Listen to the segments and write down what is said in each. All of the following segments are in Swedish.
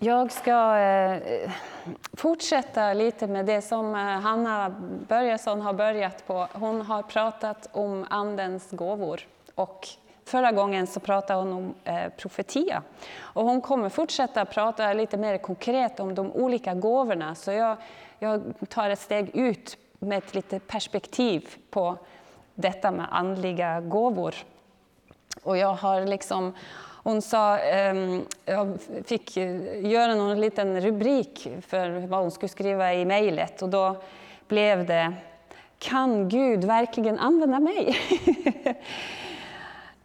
Jag ska eh, fortsätta lite med det som eh, Hanna Börjesson har börjat på. Hon har pratat om Andens gåvor och förra gången så pratade hon om eh, profetia. Och hon kommer fortsätta prata lite mer konkret om de olika gåvorna. Så jag, jag tar ett steg ut med ett litet perspektiv på detta med andliga gåvor. Och jag har liksom hon sa, ehm, jag fick eh, göra någon liten rubrik för vad hon skulle skriva i mejlet och då blev det Kan Gud verkligen använda mig?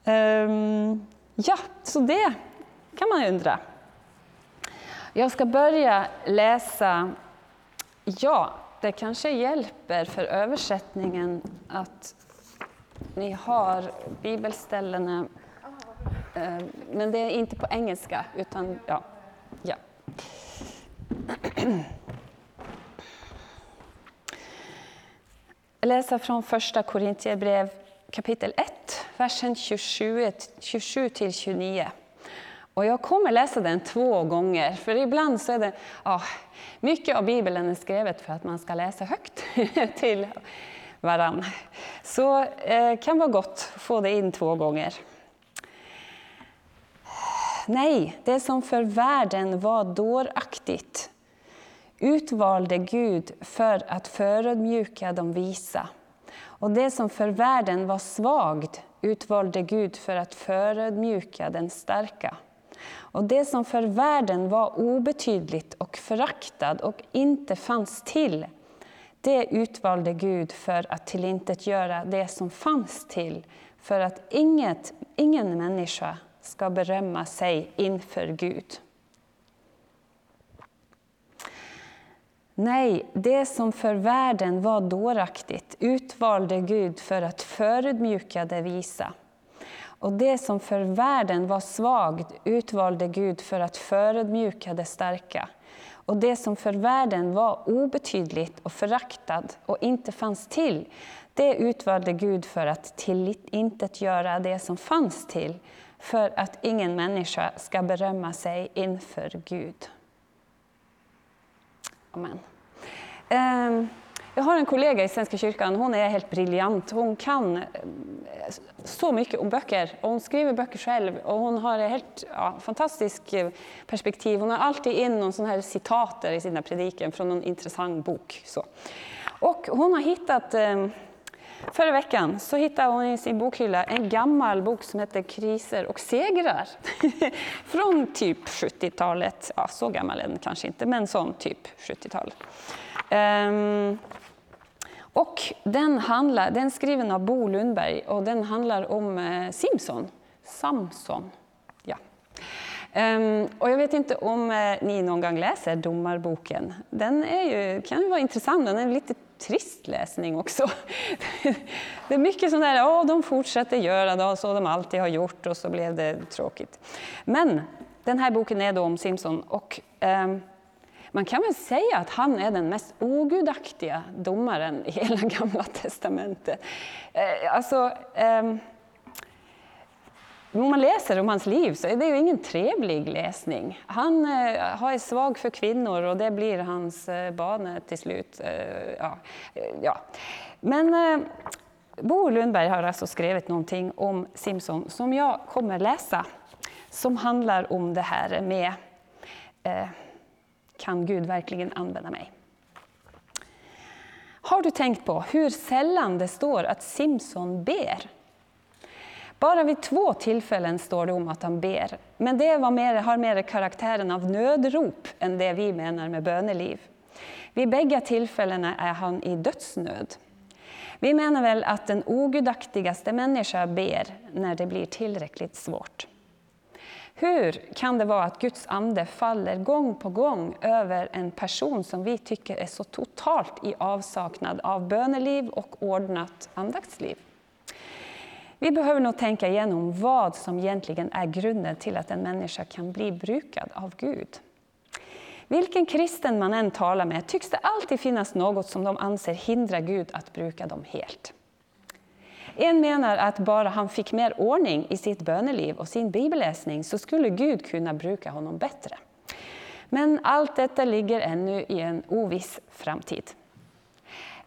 um, ja, så det kan man undra. Jag ska börja läsa, ja, det kanske hjälper för översättningen att ni har bibelställena Eh, men det är inte på engelska, utan ja. ja. Jag läser från första Korintierbrev kapitel 1, versen 27, 27 till 29. Och jag kommer läsa den två gånger, för ibland så är det... Ja, mycket av Bibeln är skrivet för att man ska läsa högt till varann. Så det eh, kan vara gott att få det in två gånger. Nej, det som för världen var dåraktigt utvalde Gud för att förödmjuka de visa. Och det som för världen var svagt utvalde Gud för att förödmjuka den starka. Och det som för världen var obetydligt och föraktad och inte fanns till, det utvalde Gud för att tillintetgöra det som fanns till, för att inget, ingen människa ska berömma sig inför Gud. Nej, det som för världen var dåraktigt utvalde Gud för att förödmjuka det visa. Och det som för världen var svagt utvalde Gud för att förödmjuka det starka. Och det som för världen var obetydligt och föraktad och inte fanns till, det utvalde Gud för att tillintetgöra det som fanns till, för att ingen människa ska berömma sig inför Gud. Amen. Ehm, jag har en kollega i Svenska kyrkan, hon är helt briljant. Hon kan eh, så mycket om böcker. Och hon skriver böcker själv och hon har ett helt ja, fantastiskt eh, perspektiv. Hon har alltid in någon sån här citater i sina prediken från någon intressant bok. Så. Och hon har hittat ehm, Förra veckan så hittade hon i sin bokhylla en gammal bok som heter Kriser och segrar. Från typ 70-talet. Ja, så gammal är den kanske inte, men sån typ 70-tal. Um, ehm, och den, handlar, den är skriven av Bo Lundberg och den handlar om eh, Simpson. Samson. Um, och jag vet inte om uh, ni någon gång läser Domarboken. Den är ju, kan ju vara intressant, den är lite trist läsning också. Det är mycket sånt där, ja de fortsätter göra det så de alltid har gjort och så blev det tråkigt. Men den här boken är då om Simpson och um, man kan väl säga att han är den mest ogudaktiga domaren i hela Gamla Testamentet. Uh, alltså, um, om man läser om hans liv så är det ju ingen trevlig läsning. Han eh, är svag för kvinnor och det blir hans eh, bane till slut. Eh, ja, eh, ja. Men eh, Bo Lundberg har alltså skrivit någonting om Simpson som jag kommer läsa, som handlar om det här med eh, kan Gud verkligen använda mig? Har du tänkt på hur sällan det står att Simson ber? Bara vid två tillfällen står det om att han ber, men det mer, har mer karaktären av nödrop än det vi menar med böneliv. Vid bägge tillfällena är han i dödsnöd. Vi menar väl att den ogudaktigaste människa ber när det blir tillräckligt svårt. Hur kan det vara att Guds ande faller gång på gång över en person som vi tycker är så totalt i avsaknad av böneliv och ordnat andaktsliv? Vi behöver nog tänka igenom vad som egentligen är grunden till att en människa kan bli brukad av Gud. Vilken kristen man än talar med tycks det alltid finnas något som de anser hindrar Gud att bruka dem helt. En menar att bara han fick mer ordning i sitt böneliv och sin bibelläsning så skulle Gud kunna bruka honom bättre. Men allt detta ligger ännu i en oviss framtid.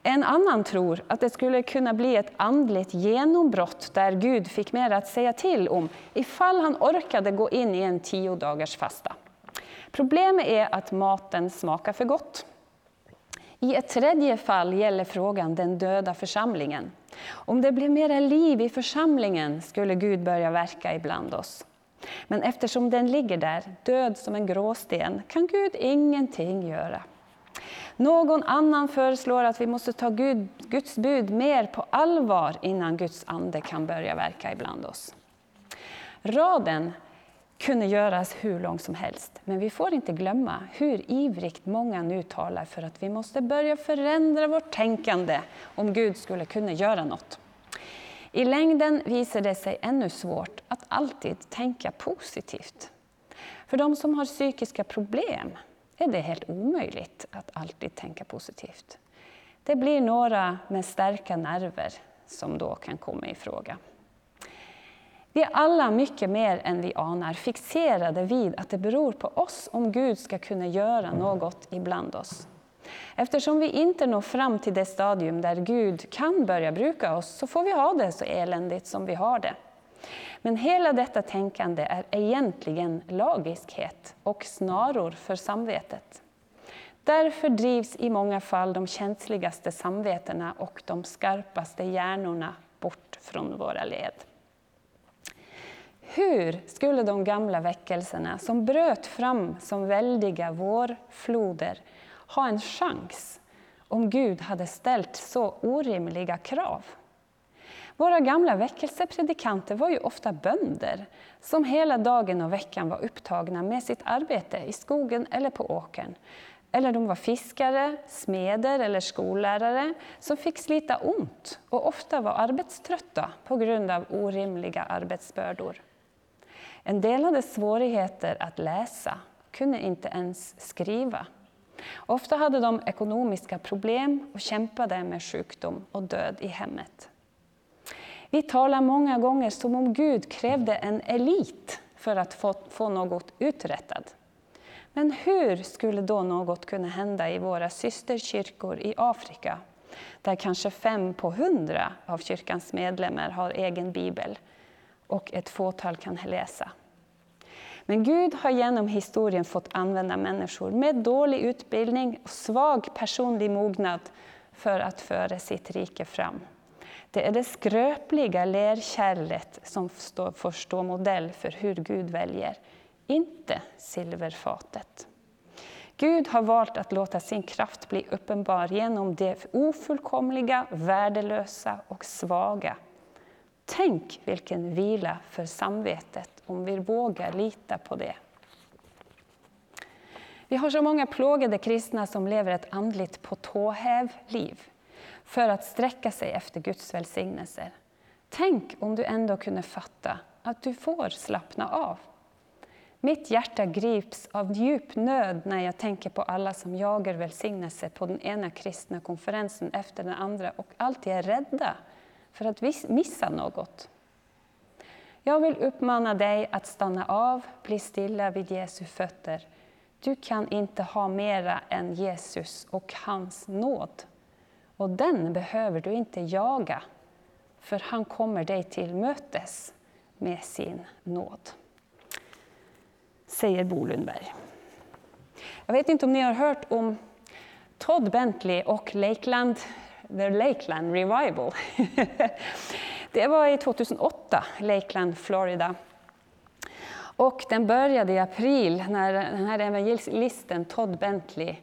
En annan tror att det skulle kunna bli ett andligt genombrott där Gud fick mer att säga till om ifall han orkade gå in i en tio dagars fasta. Problemet är att maten smakar för gott. I ett tredje fall gäller frågan den döda församlingen. Om det blev mera liv i församlingen skulle Gud börja verka ibland oss. Men eftersom den ligger där, död som en gråsten, kan Gud ingenting göra. Någon annan föreslår att vi måste ta Gud, Guds bud mer på allvar innan Guds ande kan börja verka ibland oss. Raden kunde göras hur lång som helst, men vi får inte glömma hur ivrigt många nu talar för att vi måste börja förändra vårt tänkande om Gud skulle kunna göra något. I längden visar det sig ännu svårt att alltid tänka positivt. För de som har psykiska problem är det helt omöjligt att alltid tänka positivt. Det blir några med starka nerver som då kan komma i fråga. Vi är alla mycket mer än vi anar fixerade vid att det beror på oss om Gud ska kunna göra något ibland oss. Eftersom vi inte når fram till det stadium där Gud kan börja bruka oss så får vi ha det så eländigt som vi har det. Men hela detta tänkande är egentligen lagiskhet och snaror för samvetet. Därför drivs i många fall de känsligaste samvetena och de skarpaste hjärnorna bort från våra led. Hur skulle de gamla väckelserna som bröt fram som väldiga vårfloder ha en chans om Gud hade ställt så orimliga krav? Våra gamla väckelsepredikanter var ju ofta bönder som hela dagen och veckan var upptagna med sitt arbete i skogen eller på åkern. Eller de var fiskare, smeder eller skollärare som fick slita ont och ofta var arbetströtta på grund av orimliga arbetsbördor. En del hade svårigheter att läsa, kunde inte ens skriva. Ofta hade de ekonomiska problem och kämpade med sjukdom och död i hemmet. Vi talar många gånger som om Gud krävde en elit för att få, få något uträttat. Men hur skulle då något kunna hända i våra systerkyrkor i Afrika, där kanske fem på hundra av kyrkans medlemmar har egen bibel och ett fåtal kan läsa? Men Gud har genom historien fått använda människor med dålig utbildning och svag personlig mognad för att föra sitt rike fram. Det är det skröpliga lerkärlet som får stå modell för hur Gud väljer, inte silverfatet. Gud har valt att låta sin kraft bli uppenbar genom det ofullkomliga, värdelösa och svaga. Tänk vilken vila för samvetet om vi vågar lita på det. Vi har så många plågade kristna som lever ett andligt på tåhäv-liv för att sträcka sig efter Guds välsignelser. Tänk om du ändå kunde fatta att du får slappna av. Mitt hjärta grips av djup nöd när jag tänker på alla som jagar välsignelse på den ena kristna konferensen efter den andra och alltid är rädda för att missa något. Jag vill uppmana dig att stanna av, bli stilla vid Jesu fötter. Du kan inte ha mera än Jesus och hans nåd. Och den behöver du inte jaga, för han kommer dig till mötes med sin nåd. Säger Bo Lundberg. Jag vet inte om ni har hört om Todd Bentley och Lakeland, The Lakeland Revival. Det var i 2008, Lakeland, Florida. Och den började i april när den här evangelisten Todd Bentley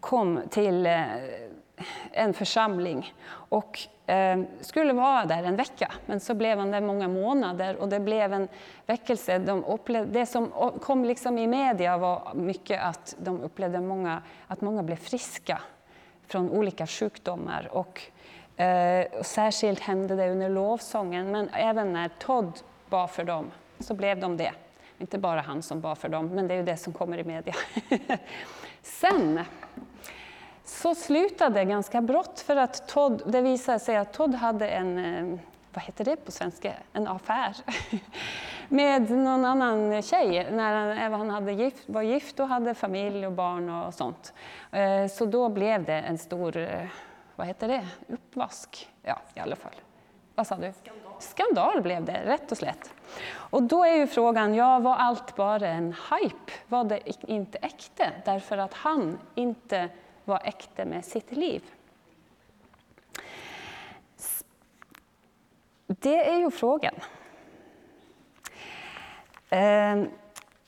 kom till eh, en församling och eh, skulle vara där en vecka. Men så blev han där många månader och det blev en väckelse. De upplevde, det som kom liksom i media var mycket att de upplevde många, att många blev friska från olika sjukdomar. Och Eh, och särskilt hände det under lovsången, men även när Todd bad för dem så blev de det. Inte bara han som bad för dem, men det är ju det som kommer i media. Sen så slutade det ganska brått för att Todd, det visade sig att Todd hade en, eh, vad heter det på svenska, en affär med någon annan tjej när han, han hade gift, var gift och hade familj och barn och sånt. Eh, så då blev det en stor, eh, vad heter det, uppvask. Ja, i alla fall. Vad sa du? Skandal. Skandal blev det, rätt och slätt. Och då är ju frågan, ja, var allt bara en hype? Var det inte äkta därför att han inte var äkta med sitt liv? Det är ju frågan. Ehm,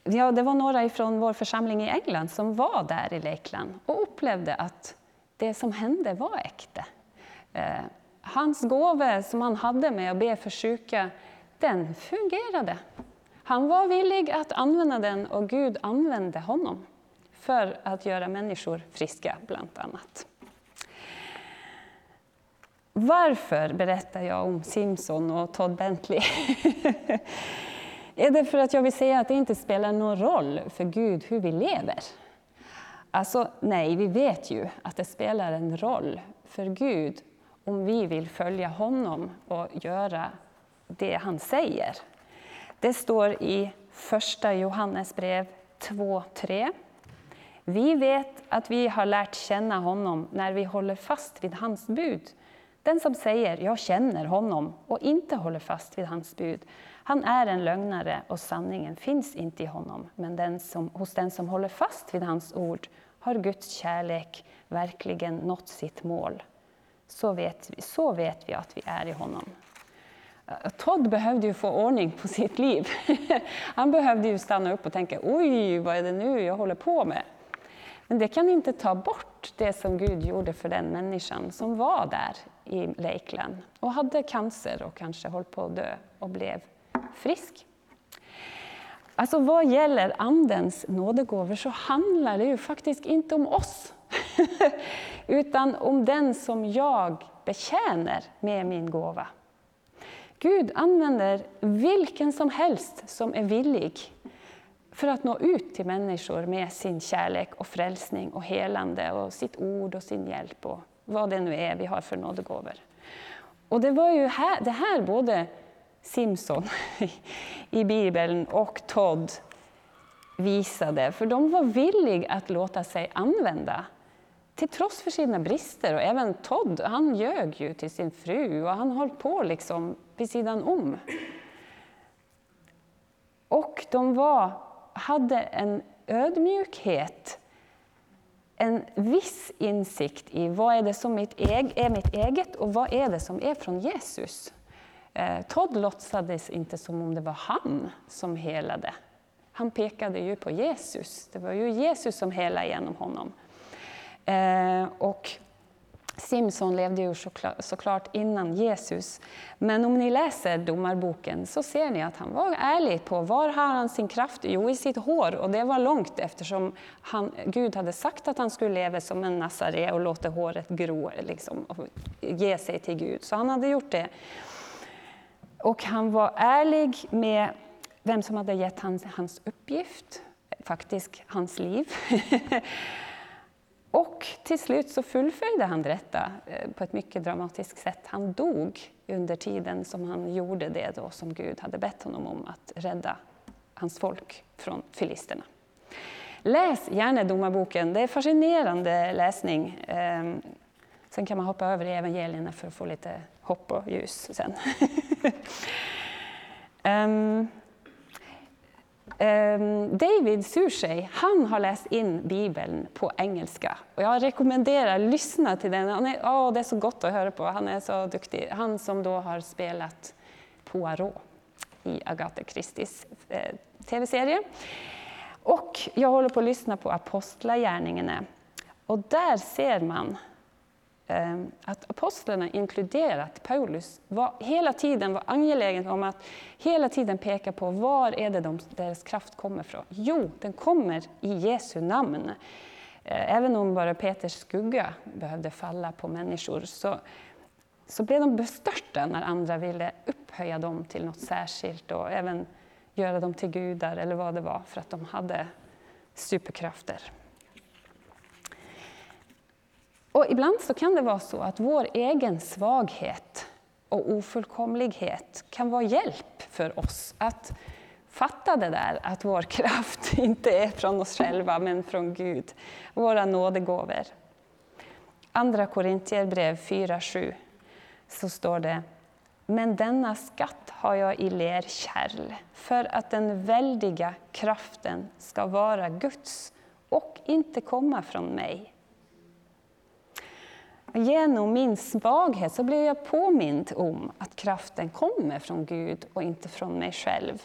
ja, det var några från vår församling i England som var där i Lakeland och upplevde att det som hände var äkta. Ehm, hans gåva som han hade med att be för sjuka, den fungerade. Han var villig att använda den och Gud använde honom för att göra människor friska, bland annat. Varför berättar jag om Simpson och Todd Bentley? är det för att jag vill säga att det inte spelar någon roll för Gud hur vi lever? Alltså, nej, vi vet ju att det spelar en roll för Gud om vi vill följa honom och göra det han säger. Det står i första Johannesbrev 2.3. Vi vet att vi har lärt känna honom när vi håller fast vid hans bud. Den som säger ”jag känner honom” och inte håller fast vid hans bud, han är en lögnare och sanningen finns inte i honom. Men den som, hos den som håller fast vid hans ord har Guds kärlek verkligen nått sitt mål. Så vet, vi, så vet vi att vi är i honom. Eh, Todd behövde ju få ordning på sitt liv. Han behövde ju stanna upp och tänka, oj, vad är det nu jag håller på med? Men det kan inte ta bort det som Gud gjorde för den människan som var där i Lakeland och hade cancer och kanske höll på att dö och blev frisk. Alltså vad gäller Andens nådegåvor så handlar det ju faktiskt inte om oss, utan om den som jag betjänar med min gåva. Gud använder vilken som helst som är villig för att nå ut till människor med sin kärlek och frälsning och helande och sitt ord och sin hjälp och vad det nu är vi har för nådegåvor. Och det var ju här, det här både Simson i Bibeln och Todd visade, för de var villiga att låta sig använda till trots för sina brister. Och även Todd, han ljög ju till sin fru och han höll på liksom vid sidan om. Och de var, hade en ödmjukhet, en viss insikt i vad är det som är mitt eget och vad är det som är från Jesus. Eh, Todd låtsades inte som om det var han som helade. Han pekade ju på Jesus. Det var ju Jesus som helade genom honom. Eh, och Simson levde ju såklart innan Jesus. Men om ni läser Domarboken så ser ni att han var ärlig på var har han sin kraft? Jo, i sitt hår. Och det var långt eftersom han, Gud hade sagt att han skulle leva som en nasare och låta håret gro liksom, och ge sig till Gud. Så han hade gjort det. Och han var ärlig med vem som hade gett hans, hans uppgift, faktiskt hans liv. Och till slut så fullföljde han detta eh, på ett mycket dramatiskt sätt. Han dog under tiden som han gjorde det då som Gud hade bett honom om att rädda hans folk från filisterna. Läs gärna Domarboken, det är fascinerande läsning. Ehm, sen kan man hoppa över i evangelierna för att få lite hopp och ljus sen. Ehm, Ehm, David Sursey, han har läst in Bibeln på engelska. Och jag rekommenderar att lyssna till den. Han är, oh, det är så gott att höra på, han är så duktig. Han som då har spelat Poirot i Agatha Christies eh, tv-serie. Och jag håller på att lyssna på Apostlagärningarna. Och där ser man Ehm, att apostlarna, inkluderat Paulus, var, hela tiden var angelägna om att hela tiden peka på var är det de, deras kraft kommer ifrån. Jo, den kommer i Jesu namn. Eh, även om bara Peters skugga behövde falla på människor så, så blev de bestörta när andra ville upphöja dem till något särskilt och även göra dem till gudar eller vad det var för att de hade superkrafter. Och ibland så kan det vara så att vår egen svaghet och ofullkomlighet kan vara hjälp för oss att fatta det där att vår kraft inte är från oss själva men från Gud, våra nådegåvor. Andra Korintierbrev 4.7 så står det Men denna skatt har jag i lerkärl för att den väldiga kraften ska vara Guds och inte komma från mig. Genom min svaghet så blev jag påmind om att kraften kommer från Gud och inte från mig själv.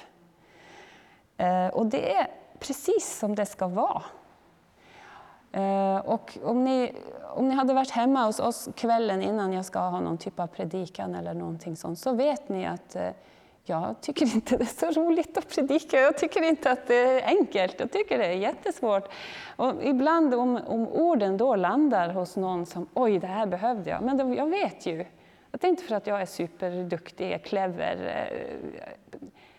Eh, och det är precis som det ska vara. Eh, och om ni, om ni hade varit hemma hos oss kvällen innan jag ska ha någon typ av predikan eller någonting sånt, så vet ni att eh, jag tycker inte det är så roligt att predika. Jag tycker inte att det är enkelt. Jag tycker det är jättesvårt. Och ibland om, om orden då landar hos någon som oj, det här behövde jag. Men det, jag vet ju att det är inte för att jag är superduktig, clever eh,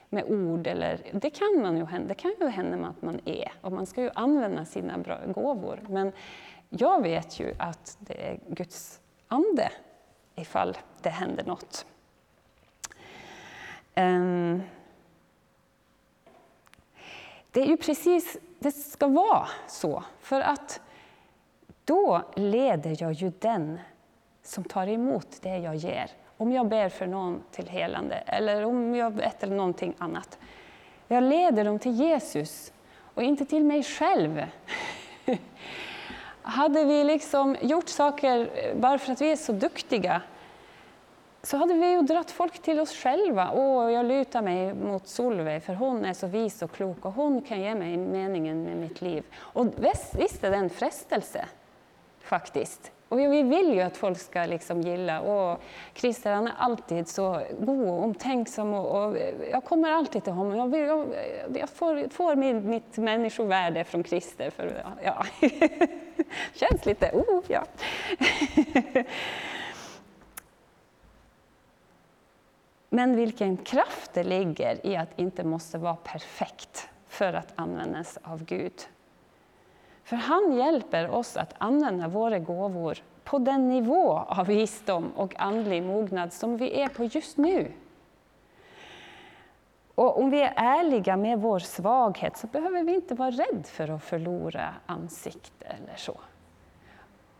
med ord. Eller, det kan man ju hända, det kan ju hända att man är, och man ska ju använda sina bra gåvor. Men jag vet ju att det är Guds ande ifall det händer något. Ehm, det är ju precis, det ska vara så, för att då leder jag ju den som tar emot det jag ger om jag ber för någon till helande eller om jag äter någonting annat. Jag leder dem till Jesus och inte till mig själv. hade vi liksom gjort saker bara för att vi är så duktiga så hade vi ju dratt folk till oss själva. Åh, jag lutar mig mot Solveig för hon är så vis och klok och hon kan ge mig meningen med mitt liv. Och visst är det en frestelse, faktiskt. Och vi vill ju att folk ska liksom gilla, och Christer han är alltid så god och omtänksam och, och jag kommer alltid till honom. Jag, vill, jag, jag får, får mitt, mitt människovärde från Christer. För, ja. Känns lite, oh ja. Men vilken kraft det ligger i att inte måste vara perfekt för att användas av Gud. För han hjälper oss att använda våra gåvor på den nivå av visdom och andlig mognad som vi är på just nu. Och om vi är ärliga med vår svaghet så behöver vi inte vara rädda för att förlora ansikte eller så.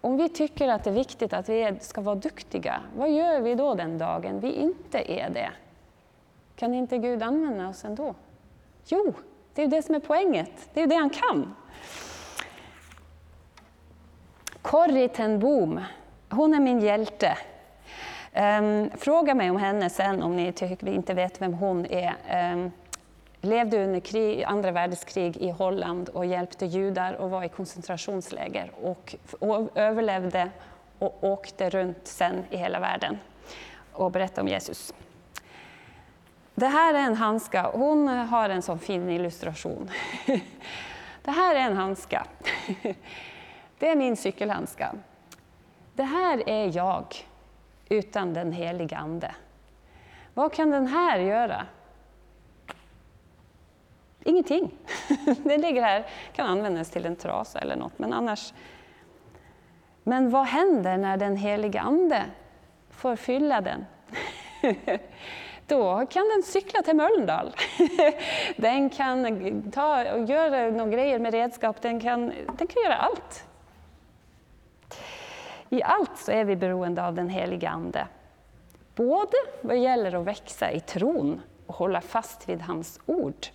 Om vi tycker att det är viktigt att vi ska vara duktiga, vad gör vi då den dagen vi inte är det? Kan inte Gud använda oss ändå? Jo, det är det som är poänget. Det är det han kan. Corrie ten Boom, hon är min hjälte. Um, fråga mig om henne sen om ni inte vet vem hon är. Um, levde under krig, andra världskrig i Holland och hjälpte judar och var i koncentrationsläger och, och överlevde och åkte runt sen i hela världen och berättade om Jesus. Det här är en handska. Hon har en sån fin illustration. Det här är en handska. Det är min cykelhandska. Det här är jag utan den heliga Ande. Vad kan den här göra? Ingenting. Den ligger här, kan användas till en trasa eller något, men annars... Men vad händer när den heliga Ande får fylla den? Då kan den cykla till Mölndal. Den kan ta och göra några grejer med redskap, den kan, den kan göra allt. I allt så är vi beroende av den heliga Ande. Både vad gäller att växa i tron och hålla fast vid hans ord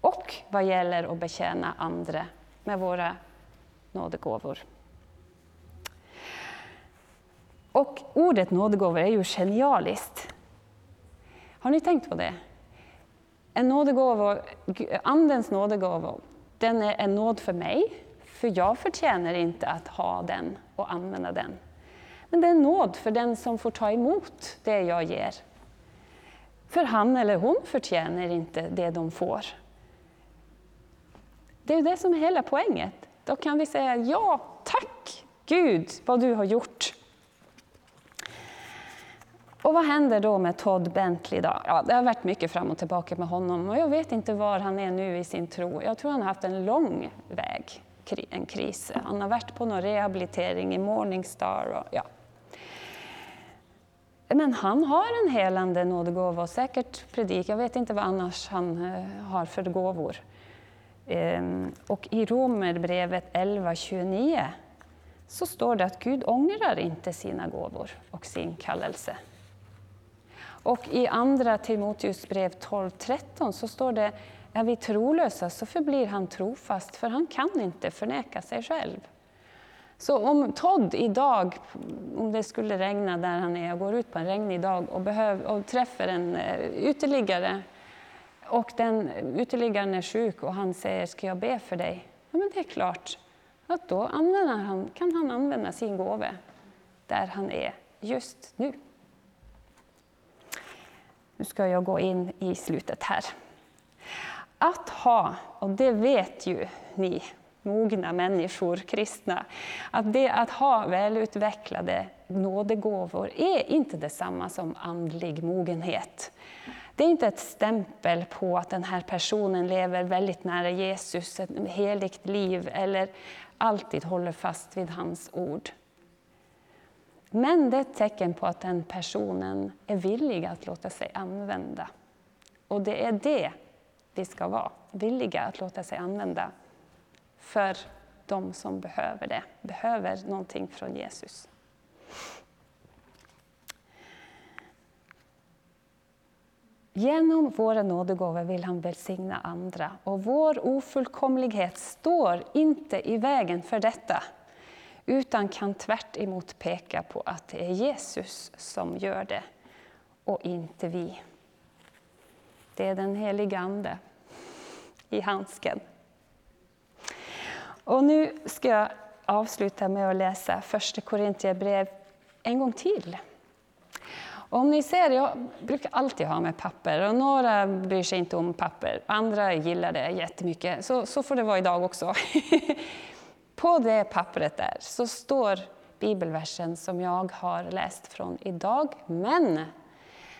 och vad gäller att betjäna andra med våra nådegåvor. Och ordet nådegåvor är ju genialiskt. Har ni tänkt på det? En nådegåva, Andens nådegåva, den är en nåd för mig, för jag förtjänar inte att ha den och använda den. Men det är en nåd för den som får ta emot det jag ger. För han eller hon förtjänar inte det de får. Det är det som är hela poängen. Då kan vi säga ja, tack Gud vad du har gjort. Och vad händer då med Todd Bentley? Då? Ja, det har varit mycket fram och tillbaka med honom och jag vet inte var han är nu i sin tro. Jag tror han har haft en lång väg en kris. Han har varit på någon rehabilitering i Morningstar. Och, ja. Men han har en helande nådegåva och säkert predik. Jag vet inte vad annars han eh, har för gåvor. Ehm, och i Romerbrevet 11.29 så står det att Gud ångrar inte sina gåvor och sin kallelse. Och i andra Timoteus brev 12.13 så står det är vi trolösa så förblir han trofast, för han kan inte förneka sig själv. Så om Todd idag, om det skulle regna där han är, och går ut på en regnig dag och, behöver, och träffar en eh, uteliggare och den uteliggaren är sjuk och han säger ”ska jag be för dig?” Ja, men det är klart att då han, kan han använda sin gåva där han är just nu. Nu ska jag gå in i slutet här. Att ha, och det vet ju ni mogna människor, kristna, att det att ha välutvecklade nådegåvor är inte detsamma som andlig mogenhet. Det är inte ett stämpel på att den här personen lever väldigt nära Jesus, ett heligt liv eller alltid håller fast vid hans ord. Men det är ett tecken på att den personen är villig att låta sig använda. Och det är det vi ska vara, villiga att låta sig använda för de som behöver det, behöver någonting från Jesus. Genom våra nådegåvor vill han välsigna andra och vår ofullkomlighet står inte i vägen för detta utan kan tvärt emot peka på att det är Jesus som gör det och inte vi. Det är den heliga Ande i handsken. Och nu ska jag avsluta med att läsa första Korintierbrev en gång till. Och om ni ser, jag brukar alltid ha med papper och några bryr sig inte om papper, andra gillar det jättemycket. Så, så får det vara idag också. På det pappret där så står bibelversen som jag har läst från idag, men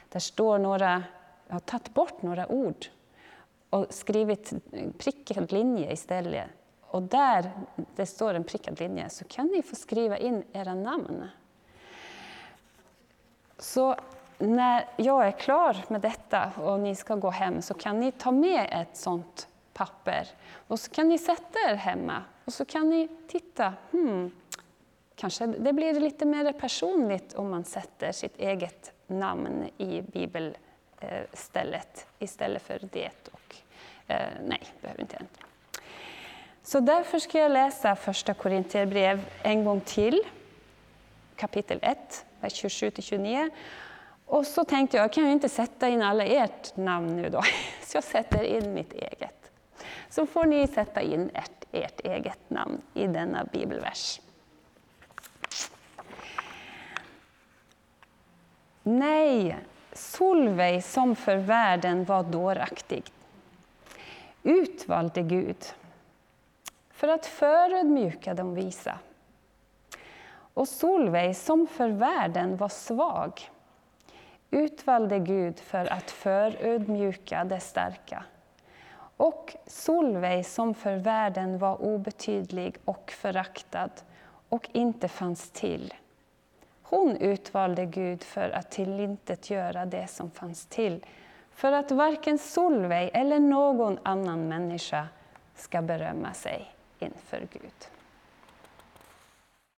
där står några, jag har tagit bort några ord och skrivit prickad linje istället. Och där det står en prickad linje så kan ni få skriva in era namn. Så när jag är klar med detta och ni ska gå hem så kan ni ta med ett sånt papper och så kan ni sätta er hemma och så kan ni titta. Hmm, kanske det blir lite mer personligt om man sätter sitt eget namn i bibelstället istället för det och eh, nej, behöver inte. Så därför ska jag läsa första Korintierbrev en gång till, kapitel 1, vers 27-29. Och så tänkte jag, jag kan ju inte sätta in alla ert namn nu då, så jag sätter in mitt eget. Så får ni sätta in ert, ert eget namn i denna bibelvers. Nej, Solveig som för världen var dåraktig, utvalde Gud för att förödmjuka de visa. Och Solveig, som för världen var svag, utvalde Gud för att förödmjuka det starka. Och Solveig, som för världen var obetydlig och föraktad och inte fanns till, hon utvalde Gud för att tillintetgöra det som fanns till, för att varken Solveig eller någon annan människa ska berömma sig inför Gud.